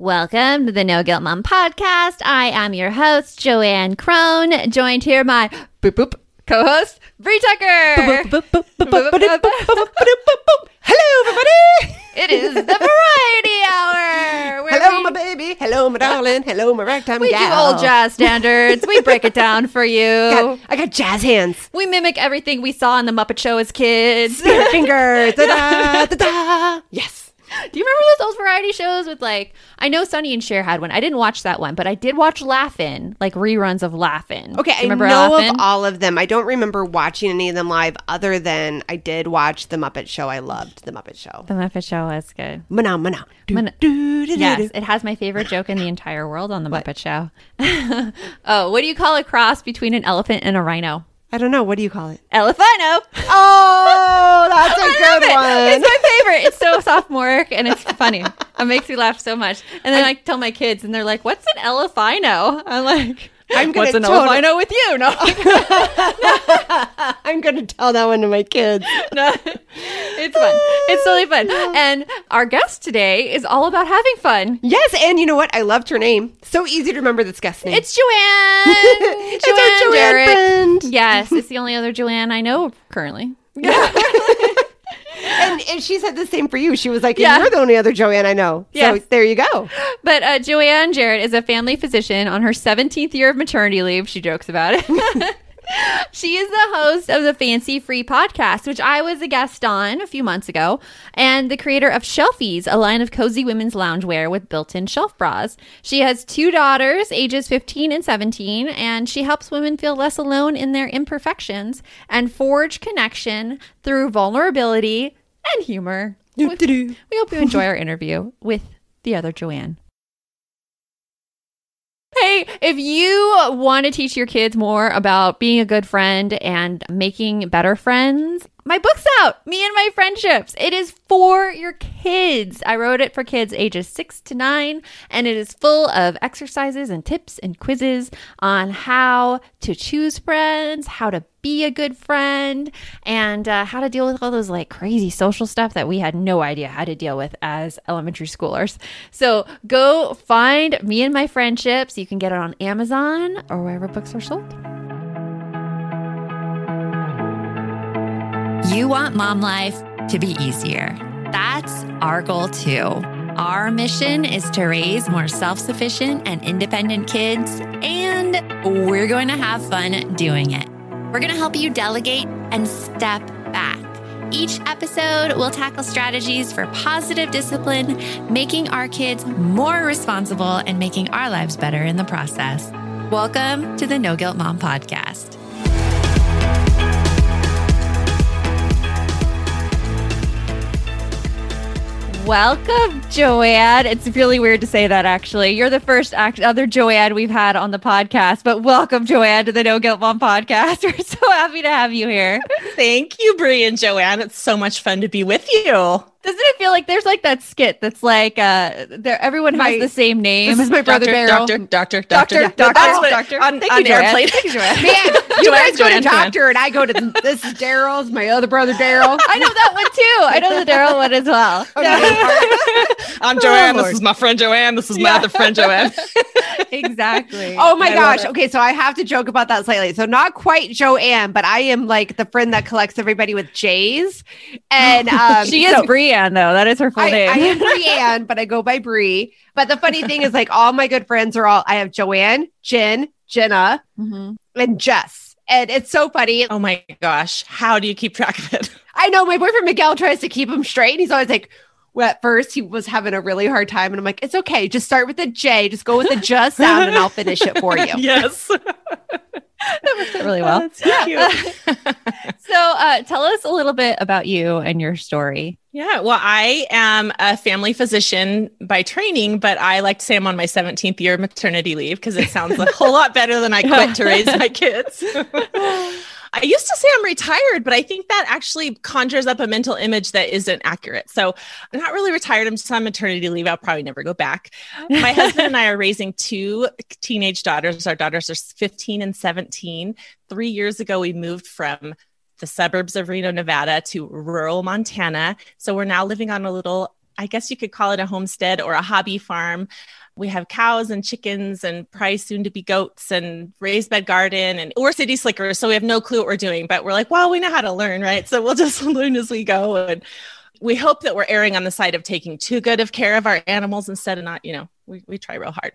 Welcome to the No Guilt Mom podcast. I am your host, Joanne Crone, joined here by boop boop co-host Brie Tucker. Hello, everybody. It is the variety hour. Hello, we, my baby. Hello, my darling. Hello, my ragtime we gal. We do old jazz standards. we break it down for you. I got jazz hands. We mimic everything we saw in the Muppet Show as kids. Spear fingers. Da, da, da, yes. Do you remember those old variety shows with like I know Sonny and Cher had one. I didn't watch that one, but I did watch Laugh-In, like reruns of Laugh-In. Okay, I know Laugh-In? of all of them. I don't remember watching any of them live other than I did watch The Muppet Show. I loved The Muppet Show. The Muppet Show was good. Mana, mana. yes, it has my favorite joke in the entire world on The what? Muppet Show. oh, what do you call a cross between an elephant and a rhino? I don't know. What do you call it? Elephino. Oh, that's a good it. one. It's my favorite. It's so sophomoric and it's funny. It makes me laugh so much. And then I, I tell my kids, and they're like, "What's an elephino?" I'm like. I'm gonna What's an totally- Elephino with you? No. I'm going to tell that one to my kids. no, it's fun. It's totally fun. And our guest today is all about having fun. Yes, and you know what? I loved her name. So easy to remember this guest name. It's Joanne. it's Joanne, Joanne Jarrett. Friend. Yes, it's the only other Joanne I know currently. and, and she said the same for you. She was like, yeah. "You're the only other Joanne I know." Yeah, so there you go. But uh, Joanne Jarrett is a family physician on her 17th year of maternity leave. She jokes about it. she is the host of the Fancy Free podcast, which I was a guest on a few months ago, and the creator of Shelfies, a line of cozy women's loungewear with built in shelf bras. She has two daughters, ages 15 and 17, and she helps women feel less alone in their imperfections and forge connection through vulnerability and humor. We, we hope you enjoy our interview with the other Joanne. If you want to teach your kids more about being a good friend and making better friends, my book's out, Me and My Friendships. It is for your kids. I wrote it for kids ages six to nine, and it is full of exercises and tips and quizzes on how to choose friends, how to be a good friend, and uh, how to deal with all those like crazy social stuff that we had no idea how to deal with as elementary schoolers. So go find Me and My Friendships. You can get it on Amazon or wherever books are sold. You want mom life to be easier. That's our goal too. Our mission is to raise more self sufficient and independent kids, and we're going to have fun doing it. We're going to help you delegate and step back. Each episode we'll tackle strategies for positive discipline, making our kids more responsible and making our lives better in the process. Welcome to the No Guilt Mom Podcast. Welcome, Joanne. It's really weird to say that, actually. You're the first act- other Joanne we've had on the podcast, but welcome, Joanne, to the No Guilt Mom podcast. We're so happy to have you here. Thank you, Brie and Joanne. It's so much fun to be with you. Doesn't it feel like there's like that skit that's like uh there everyone My- has the same name? This is my brother Doctor, Daryl. doctor, doctor, Doctor, doctor, doctor, what- doctor. On, Thank on you, airplane. Thank you, Joanne. Man, you Joanne, guys go Joanne, to Joanne. doctor, and I go to this is Daryl's, my other brother Daryl. I know that one too. I know the Daryl one as well. I'm Joanne. This is my friend Joanne. This is my Yeah. other friend Joanne. exactly. Oh my I gosh. Okay, so I have to joke about that slightly. So not quite Joanne, but I am like the friend that collects everybody with J's. And um, she is so Brienne though. That is her full I, name. I am Brienne, but I go by Brie. But the funny thing is, like, all my good friends are all I have Joanne, Jen, Jenna, Mhm. and Jess. And it's so funny. Oh my gosh. How do you keep track of it? I know my boyfriend Miguel tries to keep him straight. And he's always like, well, at first he was having a really hard time. And I'm like, it's okay. Just start with a J. Just go with the just sound and I'll finish it for you. yes. that works out really well. That's so cute. So, uh, tell us a little bit about you and your story. Yeah, well, I am a family physician by training, but I like to say I'm on my 17th year of maternity leave because it sounds a whole lot better than I quit to raise my kids. I used to say I'm retired, but I think that actually conjures up a mental image that isn't accurate. So I'm not really retired. I'm just on maternity leave. I'll probably never go back. My husband and I are raising two teenage daughters. Our daughters are 15 and 17. Three years ago, we moved from the suburbs of Reno, Nevada to rural Montana. So we're now living on a little, I guess you could call it a homestead or a hobby farm. We have cows and chickens and probably soon to be goats and raised bed garden and we're city slickers. So we have no clue what we're doing, but we're like, well, we know how to learn, right? So we'll just learn as we go. And we hope that we're erring on the side of taking too good of care of our animals instead of not, you know, we, we try real hard.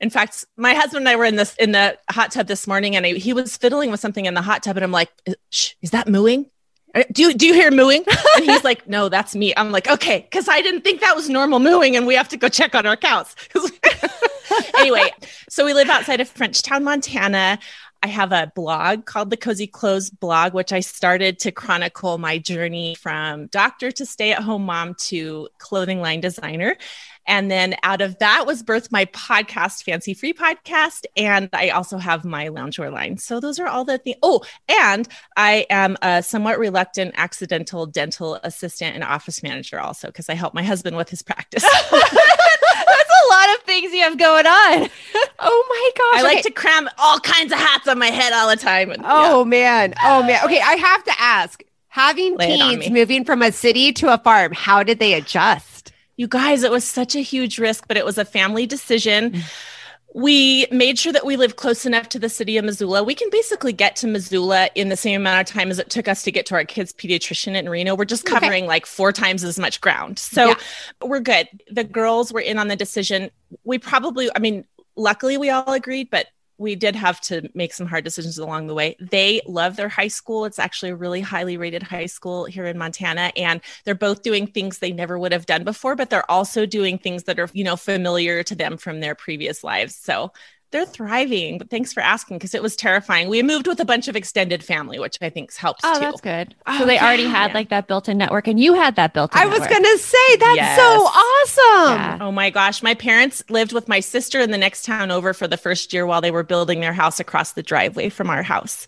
In fact, my husband and I were in this in the hot tub this morning and I, he was fiddling with something in the hot tub and I'm like, Shh, is that mooing? Uh, Do you, do you hear mooing? And he's like, no, that's me. I'm like, okay, because I didn't think that was normal mooing and we have to go check on our cows. anyway, so we live outside of Frenchtown, Montana. I have a blog called the Cozy Clothes blog, which I started to chronicle my journey from doctor to stay at home mom to clothing line designer. And then out of that was birthed my podcast, Fancy Free Podcast. And I also have my loungewear line. So those are all the things. Oh, and I am a somewhat reluctant accidental dental assistant and office manager also because I help my husband with his practice. That's a lot of things you have going on. Oh my gosh. I like okay. to cram all kinds of hats on my head all the time. And, Oh man. Oh man. Okay, I have to ask. Having Lay teens moving from a city to a farm, how did they adjust? You guys, it was such a huge risk, but it was a family decision. Mm. We made sure that we lived close enough to the city of Missoula. We can basically get to Missoula in the same amount of time as it took us to get to our kids' pediatrician in Reno. We're just Okay. covering like four times as much ground. So Yeah. we're good. The girls were in on the decision. We probably, I mean, luckily we all agreed, but we did have to make some hard decisions along the way. They love their high school. It's actually a really highly rated high school here in Montana. And they're both doing things they never would have done before, but they're also doing things that are, you know, familiar to them from their previous lives. So they're thriving. But thanks for asking because it was terrifying. We moved with a bunch of extended family, which I think helps Oh, too. that's good. Oh, so they already had yeah. like that built-in network, and you had that built-in. I was gonna say that's Yes. so awesome. Yeah. Oh my gosh. My parents lived with my sister in the next town over for the first year while they were building their house across the driveway from our house.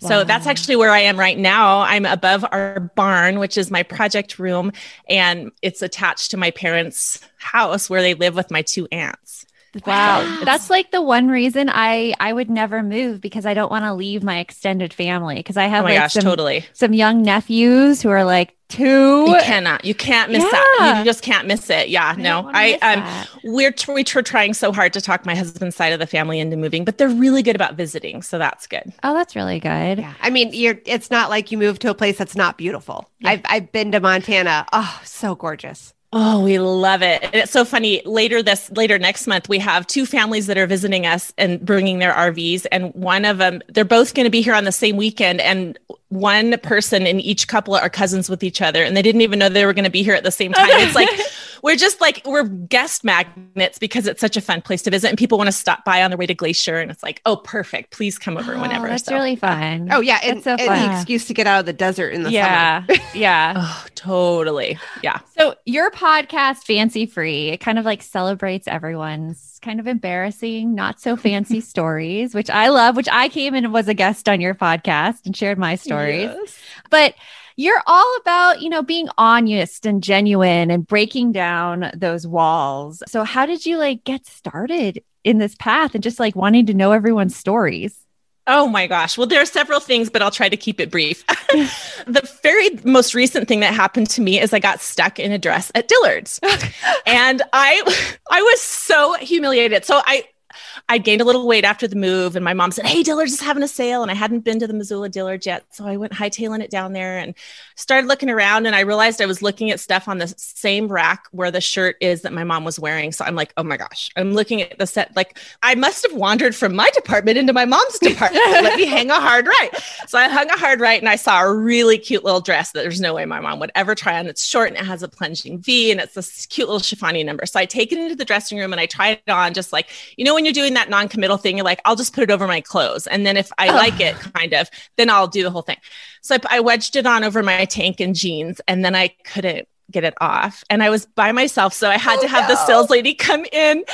So Wow. that's actually where I am right now. I'm above our barn, which is my project room, and it's attached to my parents' house where they live with my two aunts. Wow, It's- that's like the one reason I I would never move because I don't want to leave my extended family because I Oh have my like gosh, some totally. some young nephews who are like two. You cannot, you can't miss that. You just can't miss it. Yeah, I no, wanna I, miss um, that. we're, tr- we're trying so hard to talk my husband's side of the family into moving, but they're really good about visiting. So that's good. Oh, that's really good. Yeah. I mean, you're it's not like you move to a place that's not beautiful. I've I've been to Montana. Oh, so gorgeous. Oh, we love it. And it's so funny. Later this later next month we have two families that are visiting us and bringing their RVs and one of them they're both going to be here on the same weekend and one person in each couple are cousins with each other and they didn't even know they were going to be here at the same time. It's like we're just like we're guest magnets because it's such a fun place to visit and people want to stop by on their way to Glacier and it's like, "Oh, perfect. Please come over Oh, whenever." that's So- really fun. Oh yeah, and, That's so and fun. the excuse to get out of the desert in the yeah, yeah. Oh, Totally. Yeah. So your podcast, Fancy Free, it kind of like celebrates everyone's kind of embarrassing, not so fancy stories, which I love, which I came and was a guest on your podcast and shared my stories. Yes. But you're all about, you know, being honest and genuine and breaking down those walls. So how did you like get started in this path and just like wanting to know everyone's stories? Oh my gosh. Well, there are several things, but I'll try to keep it brief. the very most recent thing that happened to me is I got stuck in a dress at Dillard's. and I I was so humiliated. So I I gained a little weight after the move, and my mom said, "Hey, Dillard's is having a sale," and I hadn't been to the Missoula Dillard's yet, so I went hightailing it down there and started looking around, and I realized I was looking at stuff on the same rack where the shirt is that my mom was wearing. So I'm like, "Oh my gosh!" I'm looking at the set, like I must have wandered from my department into my mom's department. Let me hang a hard right. So I hung a hard right, and I saw a really cute little dress that there's no way my mom would ever try on. It's short and it has a plunging V, and it's this cute little chiffony number. So I take it into the dressing room and I try it on, just like you know when you're doing that non-committal thing you're like i'll just put it over my clothes and then if i oh. like it kind of then i'll do the whole thing so I, I wedged it on over my tank and jeans and then i couldn't get it off and i was by myself so i had oh, to have no. the sales lady come in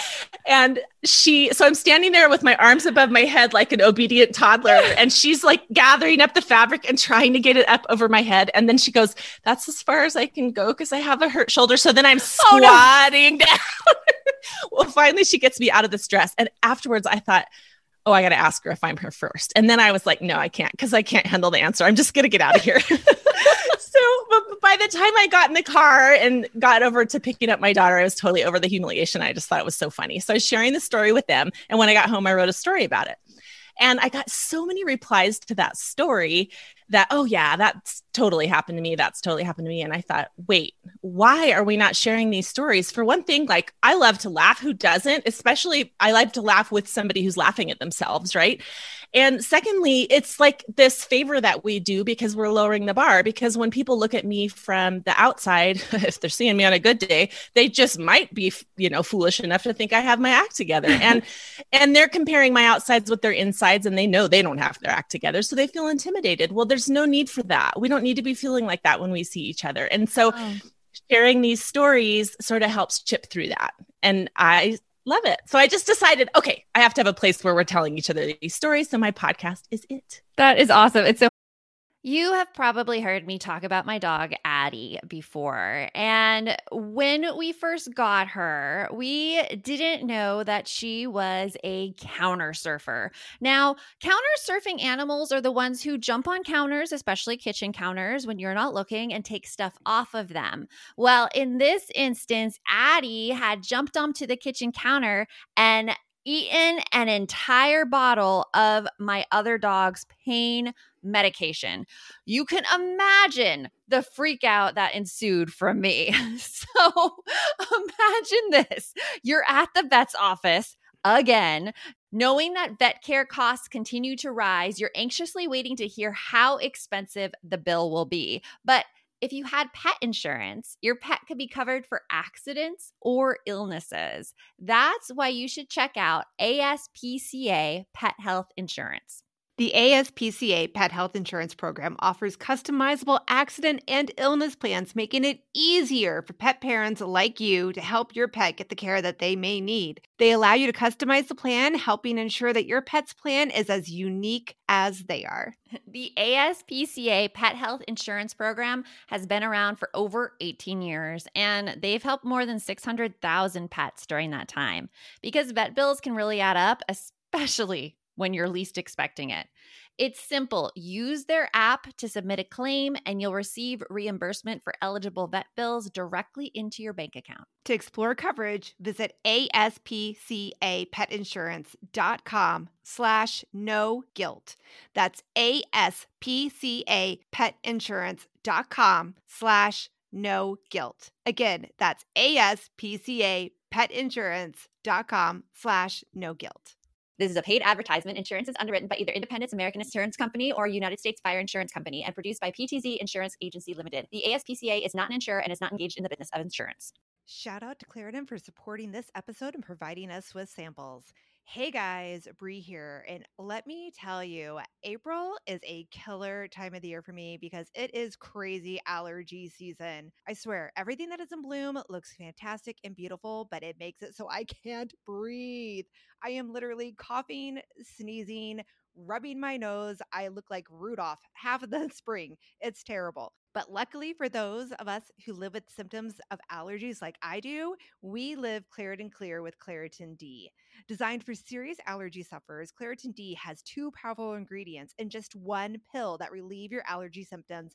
and she so i'm standing there with my arms above my head like an obedient toddler and she's like gathering up the fabric and trying to get it up over my head and then she goes that's as far as i can go because i have a hurt shoulder so then i'm squatting oh, no. down well finally she gets me out of this dress and afterwards i thought oh, I got to ask her if I'm her first. And then I was like, no, I can't because I can't handle the answer. I'm just going to get out of here. so by the time I got in the car and got over to picking up my daughter, I was totally over the humiliation. I just thought it was so funny. So I was sharing the story with them. And when I got home, I wrote a story about it. And I got so many replies to that story that, oh, yeah, that's totally happened to me. That's totally happened to me. And I thought, wait, why are we not sharing these stories? For one thing, like I love to laugh. Who doesn't? Especially, I like to laugh with somebody who's laughing at themselves, right? And secondly, it's like this favor that we do because we're lowering the bar. Because when people look at me from the outside, if they're seeing me on a good day, they just might be, you know, foolish enough to think I have my act together. And and they're comparing my outsides with their insides, and they know they don't have their act together, so they feel intimidated. Well, there's no need for that. We don't need to be feeling like that when we see each other. And so. Oh sharing these stories sort of helps chip through that. And I Love it. So I just decided, okay, I have to have a place where we're telling each other these stories. So my podcast is it. That is awesome. It's so you have probably heard me talk about my dog, Addie, before. And when we first got her, we didn't know that she was a counter surfer. Now, counter surfing animals are the ones who jump on counters, especially kitchen counters, when you're not looking and take stuff off of them. Well, in this instance, Addie had jumped onto the kitchen counter and eaten an entire bottle of my other dog's pain medication. You can imagine the freak out that ensued from me. so imagine this you're at the vet's office again. Knowing that vet care costs continue to rise, you're anxiously waiting to hear how expensive the bill will be. But if you had pet insurance, your pet could be covered for accidents or illnesses. That's why you should check out ASPCA Pet Health Insurance. The ASPCA Pet Health Insurance Program offers customizable accident and illness plans, making it easier for pet parents like you to help your pet get the care that they may need. They allow you to customize the plan, helping ensure that your pet's plan is as unique as they are. The ASPCA Pet Health Insurance Program has been around for over 18 years, and they've helped more than 600,000 pets during that time. Because vet bills can really add up, especially when you're least expecting it. It's simple. Use their app to submit a claim, and you'll receive reimbursement for eligible vet bills directly into your bank account. To explore coverage, visit aspcapetinsurance.com slash no guilt. That's aspcapetinsurance.com slash no guilt. Again, that's aspcapetinsurance.com slash no guilt. This is a paid advertisement. Insurance is underwritten by either Independence American Insurance Company or United States Fire Insurance Company and produced by PTZ Insurance Agency Limited. The ASPCA is not an insurer and is not engaged in the business of insurance. Shout out to Claritin for supporting this episode and providing us with samples. Hey guys, Brie here. And let me tell you, April is a killer time of the year for me because it is crazy allergy season. I swear, everything that is in bloom looks fantastic and beautiful, but it makes it so I can't breathe. I am literally coughing, sneezing, rubbing my nose. I look like Rudolph half of the spring. It's terrible. But luckily for those of us who live with symptoms of allergies like I do, we live Claritin Clear with Claritin D. Designed for serious allergy sufferers, Claritin D has two powerful ingredients in just one pill that relieve your allergy symptoms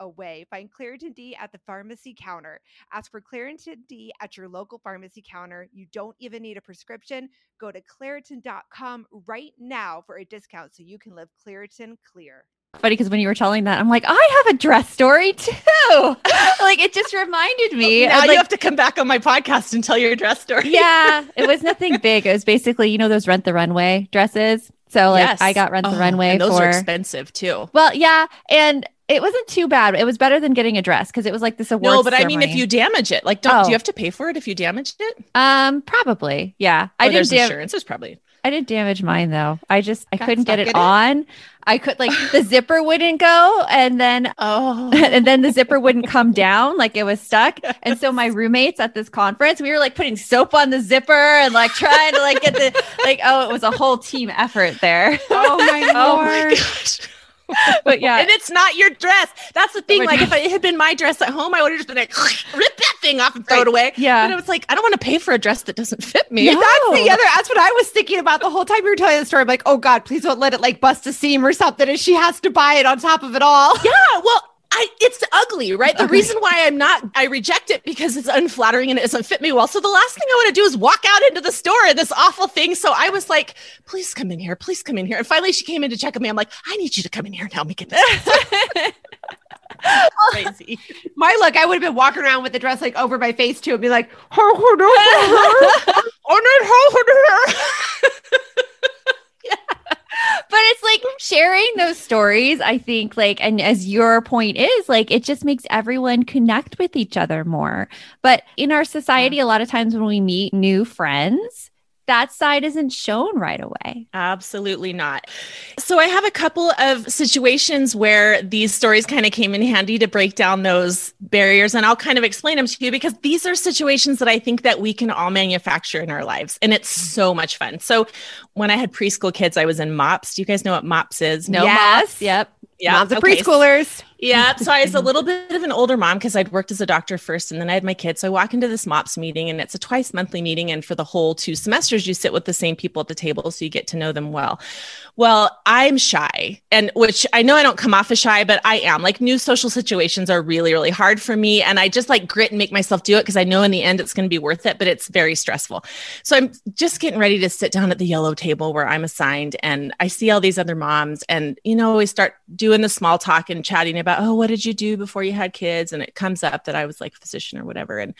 away. Find Claritin D at the pharmacy counter. Ask for Claritin D at your local pharmacy counter. You don't even need a prescription. Go to Claritin.com right now for a discount so you can live Claritin clear. Funny because when you were telling that, I'm like, I have a dress story too. like it just reminded me. Now like, you have to come back on my podcast and tell your dress story. yeah, it was nothing big. It was basically, you know, those rent the runway dresses. So like Yes. I got rent the Oh, runway and those for are expensive too. well, yeah, and it wasn't too bad. It was better than getting a dress because it was like this award. No, but I mean, if you damage it, like, don't Oh. do you have to pay for it if you damaged it? um probably yeah, I Oh, didn't there's dam- insurance. There's probably. I didn't damage mine though. I just I Got couldn't get it in it? on. I could like the zipper wouldn't go, and then Oh, and then the zipper wouldn't come down like it was stuck and so my roommates at this conference we were like putting soap on the zipper and like trying to like get the like oh it was a whole team effort there Oh my oh lord. my gosh. But yeah And it's not your dress. That's the oh thing. We're Like, not- if it had been my dress at home, I would have just been like, rip that thing off and throw Right. it away. Yeah. But it was like, I don't want to pay for a dress that doesn't fit me. Yeah. That's the other. That's what I was thinking about the whole time you were telling the story. I'm like, oh God, please don't let it like bust a seam or something. And she has to buy it on top of it all. Yeah, well, I it's ugly, right? The reason why I'm not I reject it because it's unflattering and it doesn't fit me well. So the last thing I want to do is walk out into the store and this awful thing. So I was like, please come in here, please come in here. And finally she came in to check on me. I'm like, I need you to come in here and help me get this crazy. My look, I would have been walking around with the dress like over my face too and be like, oh, but it's like sharing those stories i think like and as your point is like it just makes everyone connect with each other more. But in our society a lot of times when we meet new friends that side isn't shown right away Absolutely not. So I have a couple of situations where these stories kind of came in handy to break down those barriers and I'll kind of explain them to you because these are situations that I think that we can all manufacture in our lives and it's mm. so much fun. So when I had preschool kids I was in MOPS. Do you guys know what MOPS is? no Yes. moms yep Moms of okay. preschoolers. Yeah. So I was a little bit of an older mom because I'd worked as a doctor first and then I had my kids. So I walk into this MOPS meeting and it's a twice monthly meeting. And for the whole two semesters, you sit with the same people at the table. So you get to know them well. Well, I'm shy and which I know I don't come off as shy, but I am like new social situations are really, really hard for me. And I just like grit and make myself do it because I know in the end it's going to be worth it, but it's very stressful. So I'm just getting ready to sit down at the yellow table where I'm assigned and I see all these other moms and, you know, we start doing the small talk and chatting about, oh, what did you do before you had kids? And it comes up that I was like a physician or whatever. And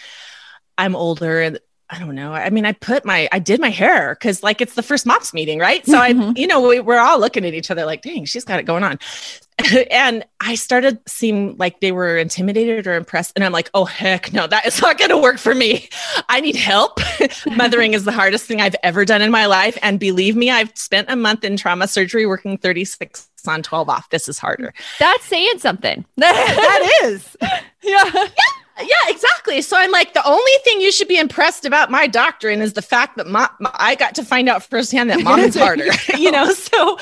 I'm older I don't know. I mean, I put my, I did my hair because like it's the first MOPS meeting, right? So I, Mhm. you know, we, we're all looking at each other like, dang, she's got it going on. and I started seeing like they were intimidated or impressed. And I'm like, oh, heck no, that is not going to work for me. I need help. Mothering is the hardest thing I've ever done in my life. And believe me, I've spent a month in trauma surgery working 36 on 12 off. This is harder. that's saying something That is. yeah Yeah, exactly. So I'm like, the only thing you should be impressed about my doctrine is the fact that my, my- I got to find out firsthand that mom is harder, you know? So,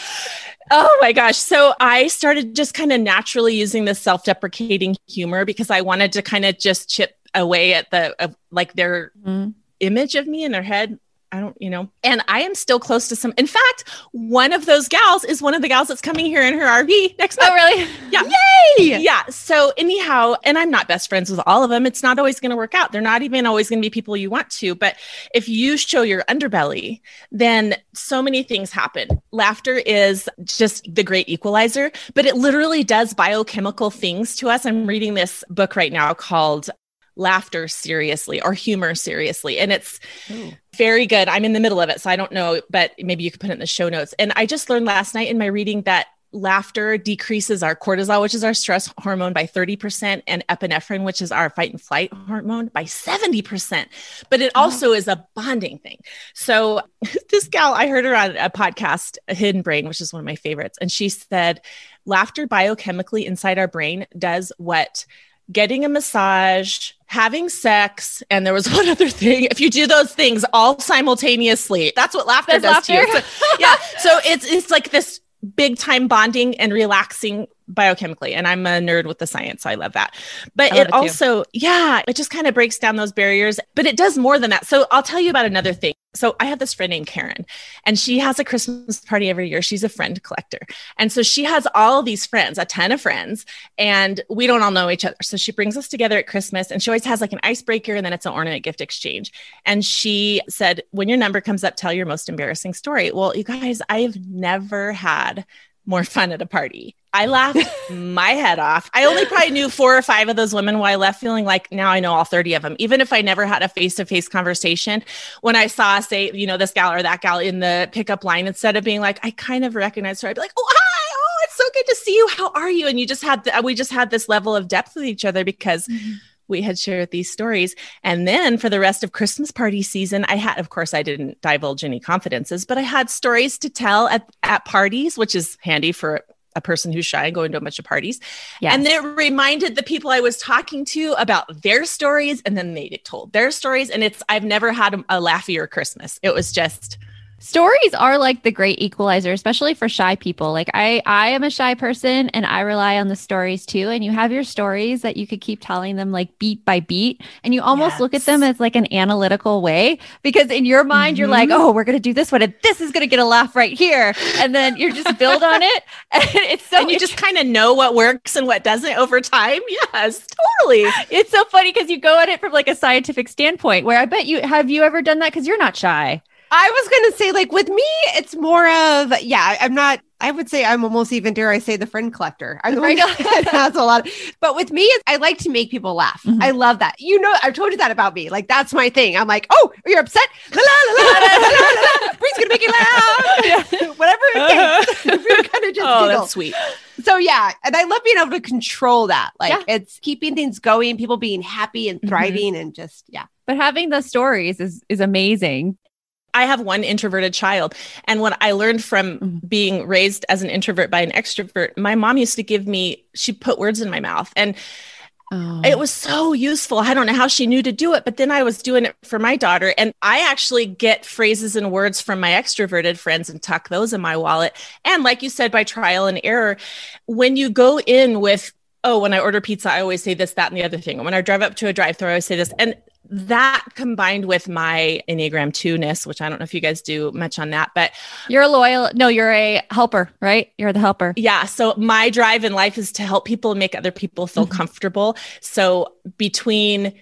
oh my gosh. So I started just kind of naturally using this self deprecating humor because I wanted to kind of just chip away at the, of like their Mhm. image of me in their head I don't, you know, and I am still close to some. In fact, one of those gals is one of the gals that's coming here in her RV next oh, month. Oh, really? Yeah. Yay! Yeah. So, anyhow, and I'm not best friends with all of them. It's not always going to work out. They're not even always going to be people you want to. But if you show your underbelly, then so many things happen. Laughter is just the great equalizer, but it literally does biochemical things to us. I'm reading this book right now called laughter seriously or humor seriously. And it's Ooh. very good. I'm in the middle of it, so I don't know, but maybe you could put it in the show notes. And I just learned last night in my reading that laughter decreases our cortisol, which is our stress hormone, by 30%, and epinephrine, which is our fight and flight hormone, by 70%. But it also is a bonding thing. So, this gal, I heard her on a podcast, Hidden Brain, which is one of my favorites. And she said, laughter biochemically inside our brain does what getting a massage, having sex, and there was one other thing. If you do those things all simultaneously, that's what laughter does laughter. to you. So, yeah. So it's it's like this big time bonding and relaxing biochemically and i'm a nerd with the science so i love that but it, it also yeah it just kind of breaks down those barriers but it does more than that so i'll tell you about another thing so i have this friend named karen and she has a christmas party every year. She's a friend collector. And so she has all these friends a ton of friends and we don't all know each other. So she brings us together at christmas and she always has like an icebreaker and then it's an ornament gift exchange. And she said when your number comes up tell your most embarrassing story. Well you guys i've never had more fun at a party. I laughed my head off. I only probably knew four or five of those women while I left feeling like now I know all 30 of them. Even if I never had a face to face conversation, when I saw, say, you know, this gal or that gal in the pickup line, instead of being like, I kind of recognized her, I'd be like, oh, hi, oh, it's so good to see you. How are you? And you just had, the, we just had this level of depth with each other because. Mm-hmm we had shared these stories. And then for the rest of Christmas party season, I had, of course, I didn't divulge any confidences, but I had stories to tell at, at parties, which is handy for a person who's shy and going to a bunch of parties. Yes. And then it reminded the people I was talking to about their stories. And then they told their stories. And it's, I've never had a, a laughier Christmas. It was just, Stories are like the great equalizer, especially for shy people. Like I I am a shy person and I rely on the stories too. And you have your stories that you could keep telling them like beat by beat. And you almost yes. look at them as like an analytical way because in your mind mm-hmm. you're like, mm-hmm. oh, we're gonna do this one and this is gonna get a laugh right here. And then you just build on it. And it's so and you just kind of know what works and what doesn't over time. Yes, totally. It's so funny because you go at it from like a scientific standpoint where I bet you have you ever done that because you're not shy. I was going to say, like, with me, it's more of, yeah, I'm not, I would say I'm almost even, dare I say, the friend collector. I'm the one that has a lot. Of, but with me, I like to make people laugh. Mm-hmm. I love that. You know, I've told you that about me. Like, that's my thing. I'm like, oh, you're upset? La, la, la, la, la, la, la, la. going to make you laugh. Whatever it takes. We're going to just Oh, giggle. that's sweet. So, yeah. And I love being able to control that. Like, yeah. it's keeping things going, people being happy and mm-hmm. thriving mm-hmm. and just, yeah. But having the stories is is amazing. I have one introverted child. And what I learned from mm-hmm. being raised as an introvert by an extrovert, my mom used to give me, she put words in my mouth. And Oh. It was so useful. I don't know how she knew to do it, but then I was doing it for my daughter. And I actually get phrases and words from my extroverted friends and tuck those in my wallet. And like you said, by trial and error, when you go in with, oh, when I order pizza, I always say this, that, and the other thing. when I drive up to a drive through, I always say this. And that combined with my Enneagram 2 ness, which I don't know if you guys do much on that, but you're a loyal, no, you're a helper, right? You're the helper. Yeah. So my drive in life is to help people and make other people feel mm-hmm. comfortable. So between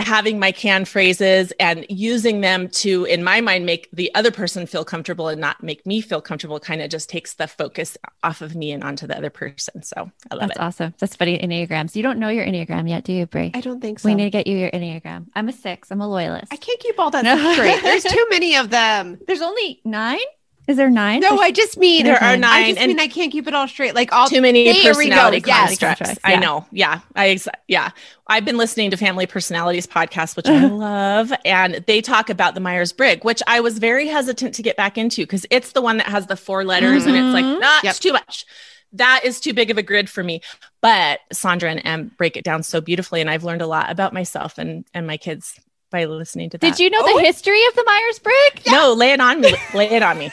having my canned phrases and using them to in my mind make the other person feel comfortable and not make me feel comfortable kind of just takes the focus off of me and onto the other person. So i love it. That's it. awesome. That's funny enneagrams. You don't know your enneagram yet do you brie? I don't think so. we need to get you your enneagram. I'm a six. I'm a loyalist. I can't keep all that no. straight there's too many of them. There's only nine is there nine? No, I just mean there are nine. I just and mean I can't keep it all straight. Like all too many personality constructs. Yes. I know. Yeah, I yeah. I've been listening to Family Personalities podcast, which I love, and they talk about the Myers Briggs, which I was very hesitant to get back into because it's the one that has the four letters, mm-hmm. and it's like, nah, yep. too much. That is too big of a grid for me. But Sandra and Em break it down so beautifully, and I've learned a lot about myself and and my kids by listening to that. Did you know oh, the history of the Myers Briggs? Yeah. No, lay it on me. lay it on me.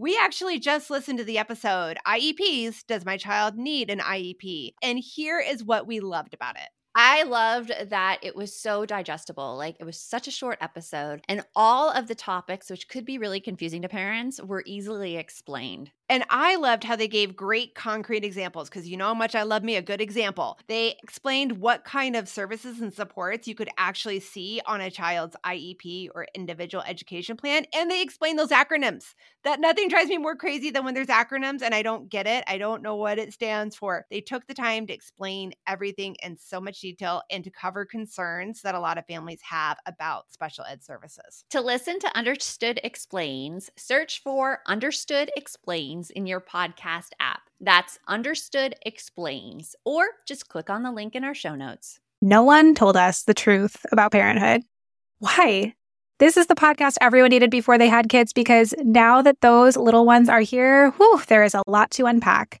We actually just listened to the episode IEPs Does My Child Need an IEP? And here is what we loved about it. I loved that it was so digestible. Like it was such a short episode, and all of the topics, which could be really confusing to parents, were easily explained. And I loved how they gave great concrete examples because you know how much I love me a good example. They explained what kind of services and supports you could actually see on a child's IEP or individual education plan. And they explained those acronyms. That nothing drives me more crazy than when there's acronyms and I don't get it. I don't know what it stands for. They took the time to explain everything in so much detail and to cover concerns that a lot of families have about special ed services. To listen to Understood Explains, search for Understood Explains in your podcast app. That's Understood Explains, or just click on the link in our show notes. No one told us the truth about parenthood. Why? This is the podcast everyone needed before they had kids because now that those little ones are here, whew, there is a lot to unpack.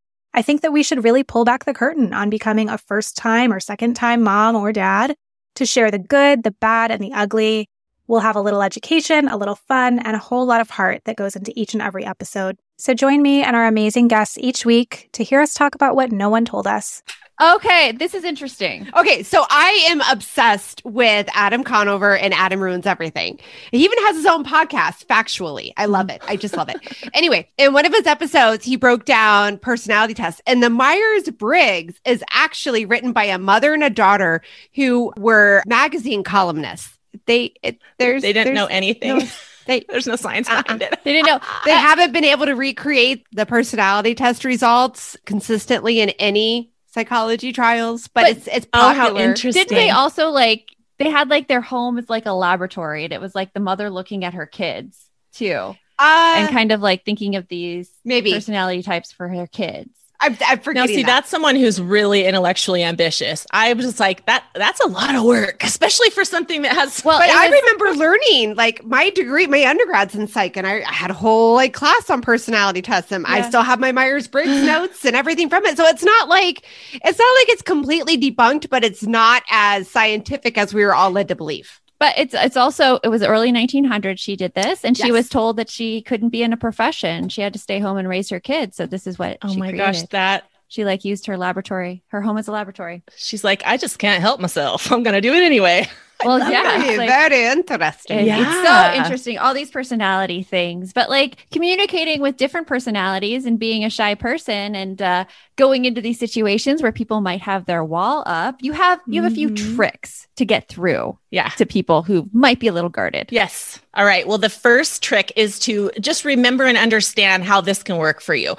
I think that we should really pull back the curtain on becoming a first time or second time mom or dad to share the good, the bad, and the ugly. We'll have a little education, a little fun, and a whole lot of heart that goes into each and every episode. So join me and our amazing guests each week to hear us talk about what no one told us. Okay, this is interesting. Okay, so I am obsessed with Adam Conover and Adam Ruins Everything. He even has his own podcast, factually. I love it. I just love it. Anyway, in one of his episodes, he broke down personality tests, and the Myers Briggs is actually written by a mother and a daughter who were magazine columnists. They it, there's they didn't there's know anything. no- they There's no science Uh-uh. behind it. They didn't know. they haven't been able to recreate the personality test results consistently in any psychology trials, but, But- it's it's Oh, how interesting. Didn't they also like they had like their home is like a laboratory and it was like the mother looking at her kids too Uh, and kind of like thinking of these maybe personality types for her kids. I'm, I'm forgetting. see, that. that's someone who's really intellectually ambitious. I was just like, that that's a lot of work, especially for something that has Well, But I was- remember learning like my degree, my undergrad's in psych, and I, I had a whole like class on personality tests, and I still have my Myers Briggs notes and everything from it. So it's not like it's not like it's completely debunked, but it's not as scientific as we were all led to believe. But it's it's also it was early 1900s she did this and she was told that she couldn't be in a profession. She had to stay home and raise her kids. So this is what Oh she my created. gosh, that She like used her laboratory, her home as a laboratory. she's like, I just can't help myself. I'm gonna do it anyway. Well, yeah, very, like- very interesting. It- Yeah. It's so interesting. All these personality things, but like communicating with different personalities and being a shy person and uh, going into these situations where people might have their wall up. You have you have a few Mhm. tricks to get through Yeah. to people who might be a little guarded. Yes. All right. Well, the first trick is to just remember and understand how this can work for you.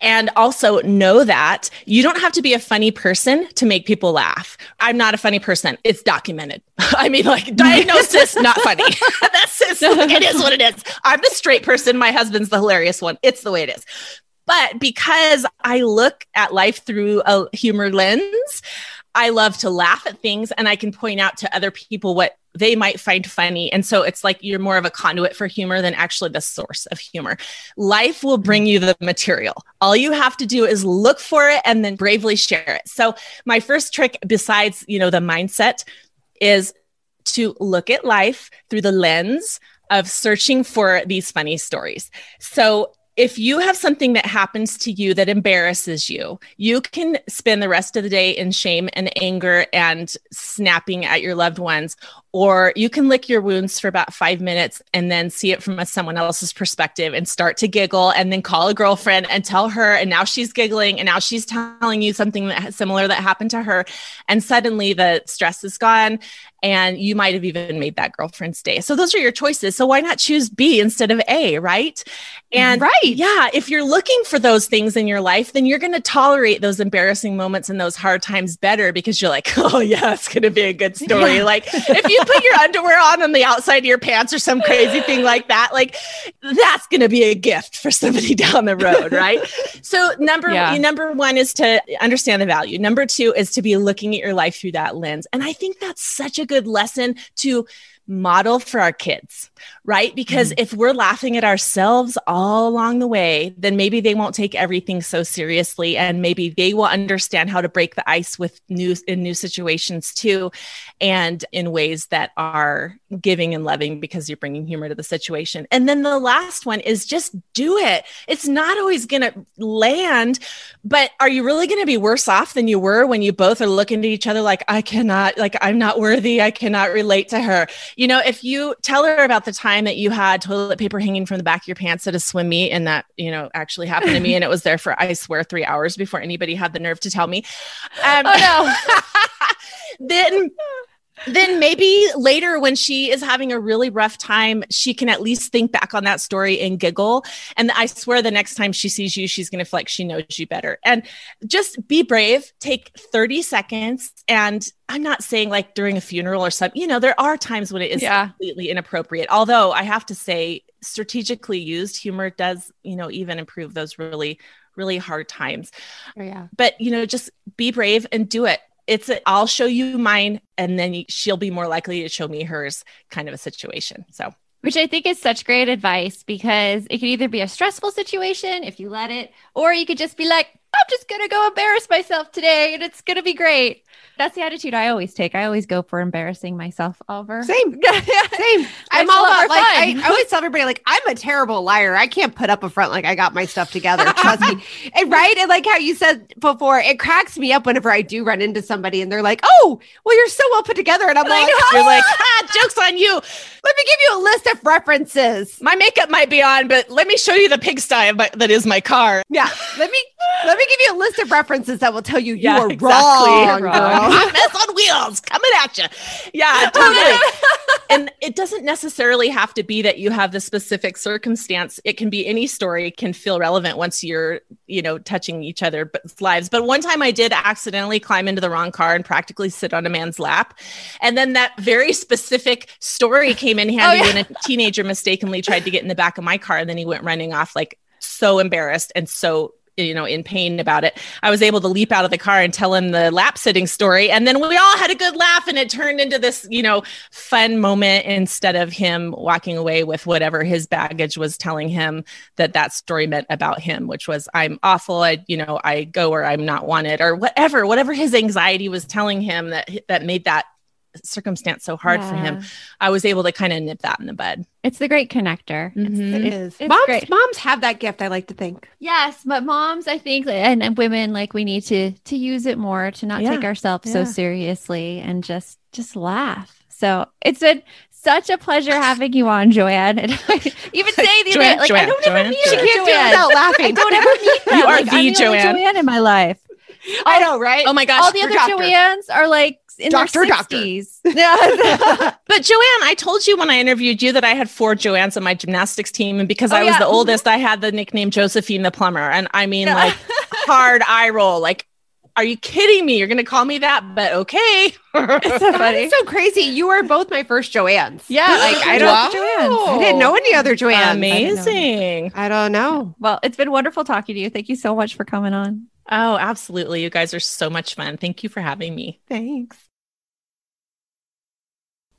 And also know that you don't have to be a funny person to make people laugh. I'm not a funny person. It's documented. I mean, like diagnosis, not funny. That's just, it is what it is. I'm the straight person. My husband's the hilarious one. It's the way it is. But because I look at life through a humor lens, I love to laugh at things and I can point out to other people what they might find funny. And so it's like you're more of a conduit for humor than actually the source of humor. Life will bring you the material. All you have to do is look for it and then bravely share it. So my first trick besides, you know, the mindset is to look at life through the lens of searching for these funny stories. So if you have something that happens to you that embarrasses you, you can spend the rest of the day in shame and anger and snapping at your loved ones, or you can lick your wounds for about five minutes and then see it from a, someone else's perspective and start to giggle and then call a girlfriend and tell her. And now she's giggling and now she's telling you something that similar that happened to her. And suddenly the stress is gone and you might have even made that girlfriend's day. So those are your choices. So why not choose B instead of A, right? And Right. yeah, if you're looking for those things in your life, then you're going to tolerate those embarrassing moments and those hard times better because you're like, oh yeah, it's going to be a good story. Yeah. Like if you put your underwear on on the outside of your pants or some crazy thing like that, like that's going to be a gift for somebody down the road, right? so number Yeah. number one is to understand the value. Number two is to be looking at your life through that lens, and I think that's such a good lesson to model for our kids, right? Because mm-hmm. if we're laughing at ourselves all along the way, then maybe they won't take everything so seriously and maybe they will understand how to break the ice with new in new situations too and in ways that are giving and loving because you're bringing humor to the situation. And then the last one is just do it. It's not always going to land, but are you really going to be worse off than you were when you both are looking at each other like, I cannot, like, I'm not worthy. I cannot relate to her. You know, if you tell her about the time that you had toilet paper hanging from the back of your pants at a swim meet, and that, you know, actually happened to me, and it was there for, I swear, three hours before anybody had the nerve to tell me. Um, Oh then then maybe later when she is having a really rough time she can at least think back on that story and giggle. And i swear the next time she sees you she's going to feel like she knows you better. And just be brave take 30 seconds. And i'm not saying like during a funeral or something you know there are times when it is Yeah. completely inappropriate. Although i have to say strategically used humor does you know even improve those really really hard times. Oh, yeah. but you know just be brave and do it it's i'll show you mine and then she'll be more likely to show me hers kind of a situation so. Which I think is such great advice because it could either be a stressful situation if you let it, or you could just be like, I'm just going to go embarrass myself today and it's going to be great. That's the attitude I always take. I always go for embarrassing myself over. Same. Same. Same. I'm Makes it a all about like I, fun. I always tell everybody like I'm a terrible liar. I can't put up a front like I got my stuff together. Trust me. And right? And like how you said before, it cracks me up whenever I do run into somebody and they're like, "Oh, well, you're so well put together," and I'm like, you're like ah, jokes on you "Let me give you a list of references." my makeup might be on but let me show you the pigsty of my, that is my car Yeah, let me let me give you a list of references that will tell you you Yeah, are exactly. wrong, You're girl. wrong. hot mess on wheels coming at you yeah totally and it doesn't necessarily have to be that you have the specific circumstance it can be any story can feel relevant once you're you know touching each other's lives but one time i did accidentally climb into the wrong car and practically sit on a man's lap and then that very specific story came in handy Oh, yeah. when a teenager mistakenly tried to get in the back of my car and then he went running off like so embarrassed and so you know in pain about it. I was able to leap out of the car and tell him the lap sitting story. And then we all had a good laugh and it turned into this you know fun moment instead of him walking away with whatever his baggage was telling him that that story meant about him which was i'm awful. I you know i go where i'm not wanted or whatever whatever his anxiety was telling him that that made that circumstance so hard for him i was able to kind of nip that in the bud It's the great connector. It's- Mhm. It's- it's moms, great. moms have that gift. I like to think. Yes, but moms, I think, and, and women, like we need to to use it more to not Yeah, take ourselves yeah. so seriously and just just laugh. So it's been such a pleasure having you on, Joanne. And even saying the Joanne, other, like Joanne, I don't Joanne, ever meet Joanne. a Can't do it Joanne. without I don't ever meet them. You are Like, the I'm the only Joanne. Joanne in my life. I know, right? oh my gosh All the other doctor. Joannes are like in Doctor, their doctor. 60s. Yeah. But Joanne, I told you when I interviewed you that I had four Joannes on my gymnastics team. And because Oh, I was yeah. the oldest, I had the nickname Josephine the plumber. And I mean, Yeah. like hard eye roll. Like, are you kidding me? You're going to call me that? But okay. It's so funny. is so crazy. You are both my first Joannes. Yeah, Like, I don't- Wow. Joannes. I didn't know any other Joannes. Amazing. I don't know. Well, it's been wonderful talking to you. Thank you so much for coming on. Oh, absolutely. You guys are so much fun. Thank you for having me. Thanks.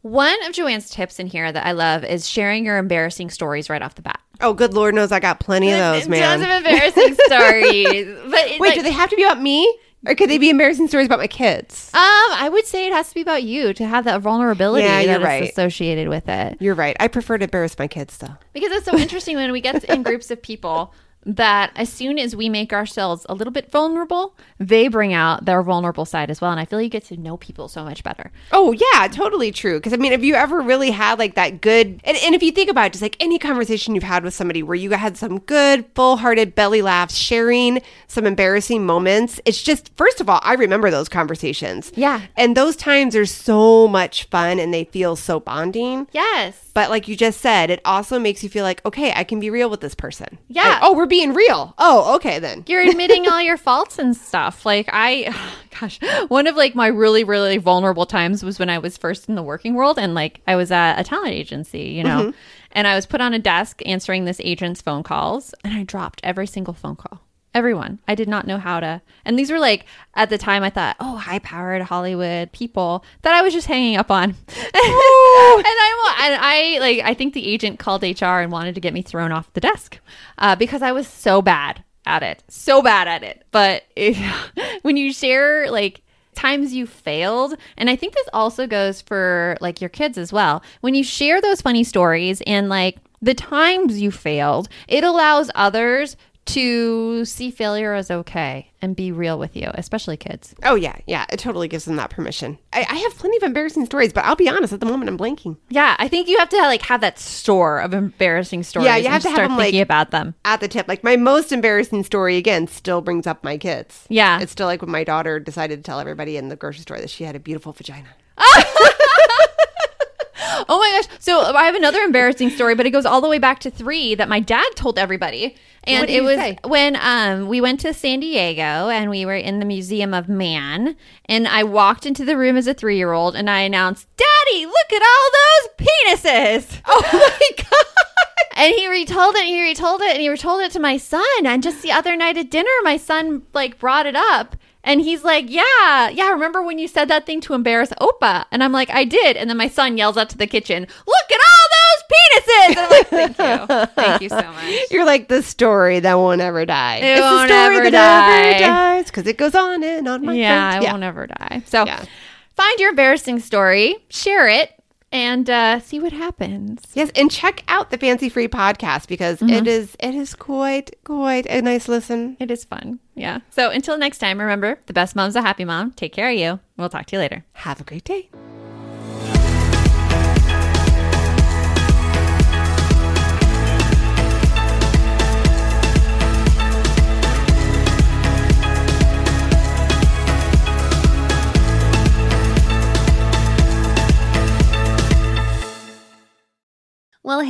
One of Joanne's tips in here that I love is sharing your embarrassing stories right off the bat. Oh, good Lord knows I got plenty of those, man. Tons of embarrassing stories. But Wait, like- do they have to be about me? Or could they be embarrassing stories about my kids? Um, I would say it has to be about you to have that vulnerability Yeah, you're right. associated with it. You're right. I prefer to embarrass my kids, though. Because it's so interesting when we get in groups of people that as soon as we make ourselves a little bit vulnerable, they bring out their vulnerable side as well. And I feel you get to know people so much better. Oh yeah, totally true. Because I mean, have you ever really had like that good? And, and if you think about it, just like any conversation you've had with somebody where you had some good, full-hearted belly laughs, sharing some embarrassing moments, it's just first of all, I remember those conversations. Yeah. and those times are so much fun, and they feel so bonding. Yes. But like you just said, it also makes you feel like, okay, I can be real with this person. Yeah. Like, oh, we're being real. Oh, okay then. You're admitting all your faults and stuff. Like I gosh, one of like my really really vulnerable times was when I was first in the working world and like I was at a talent agency, you know. Mm-hmm. And I was put on a desk answering this agent's phone calls and I dropped every single phone call. Everyone. I did not know how to. And these were like at the time I thought, "Oh, high-powered Hollywood people that I was just hanging up on." and I and I like I think the agent called HR and wanted to get me thrown off the desk uh, because I was so bad at it, so bad at it. But if, when you share like times you failed, and I think this also goes for like your kids as well. When you share those funny stories and like the times you failed, it allows others to see failure as okay and be real with you, especially kids. Oh yeah, yeah. It totally gives them that permission. I, I have plenty of embarrassing stories, but I'll be honest. At the moment, I'm blanking. Yeah, I think you have to like have that store of embarrassing stories. Yeah, you have to just have start them, thinking like- about them. At the tip, like my most embarrassing story again still brings up my kids. Yeah. It's still like when my daughter decided to tell everybody in the grocery store that she had a beautiful vagina. Oh my gosh. So I have another embarrassing story, but it goes all the way back to three that my dad told everybody. And it was say? when um, we went to San Diego and we were in the Museum of Man. And I walked into the room as a three year old and I announced, Daddy, look at all those penises. Oh my god! And he retold it, and he retold it, and he retold it to my son. And just the other night at dinner, my son like brought it up. And he's like, Yeah, yeah, remember when you said that thing to embarrass Opa? And I'm like, I did. And then my son yells out to the kitchen, Look at all those penises. And I'm like, Thank you. Thank you so much. You're like the story that won't ever die. It it's won't the story ever that die. never dies because it goes on and on. My yeah, friend. I won't ever die. So Yeah. find your embarrassing story, share it, and uh, see what happens. Yes, and check out the Fancy Free podcast because Mm-hmm. it is it is quite quite a nice listen. It is fun. Yeah. So until next time, remember the best mom's a happy mom. Take care of you. We'll talk to you later. Have a great day.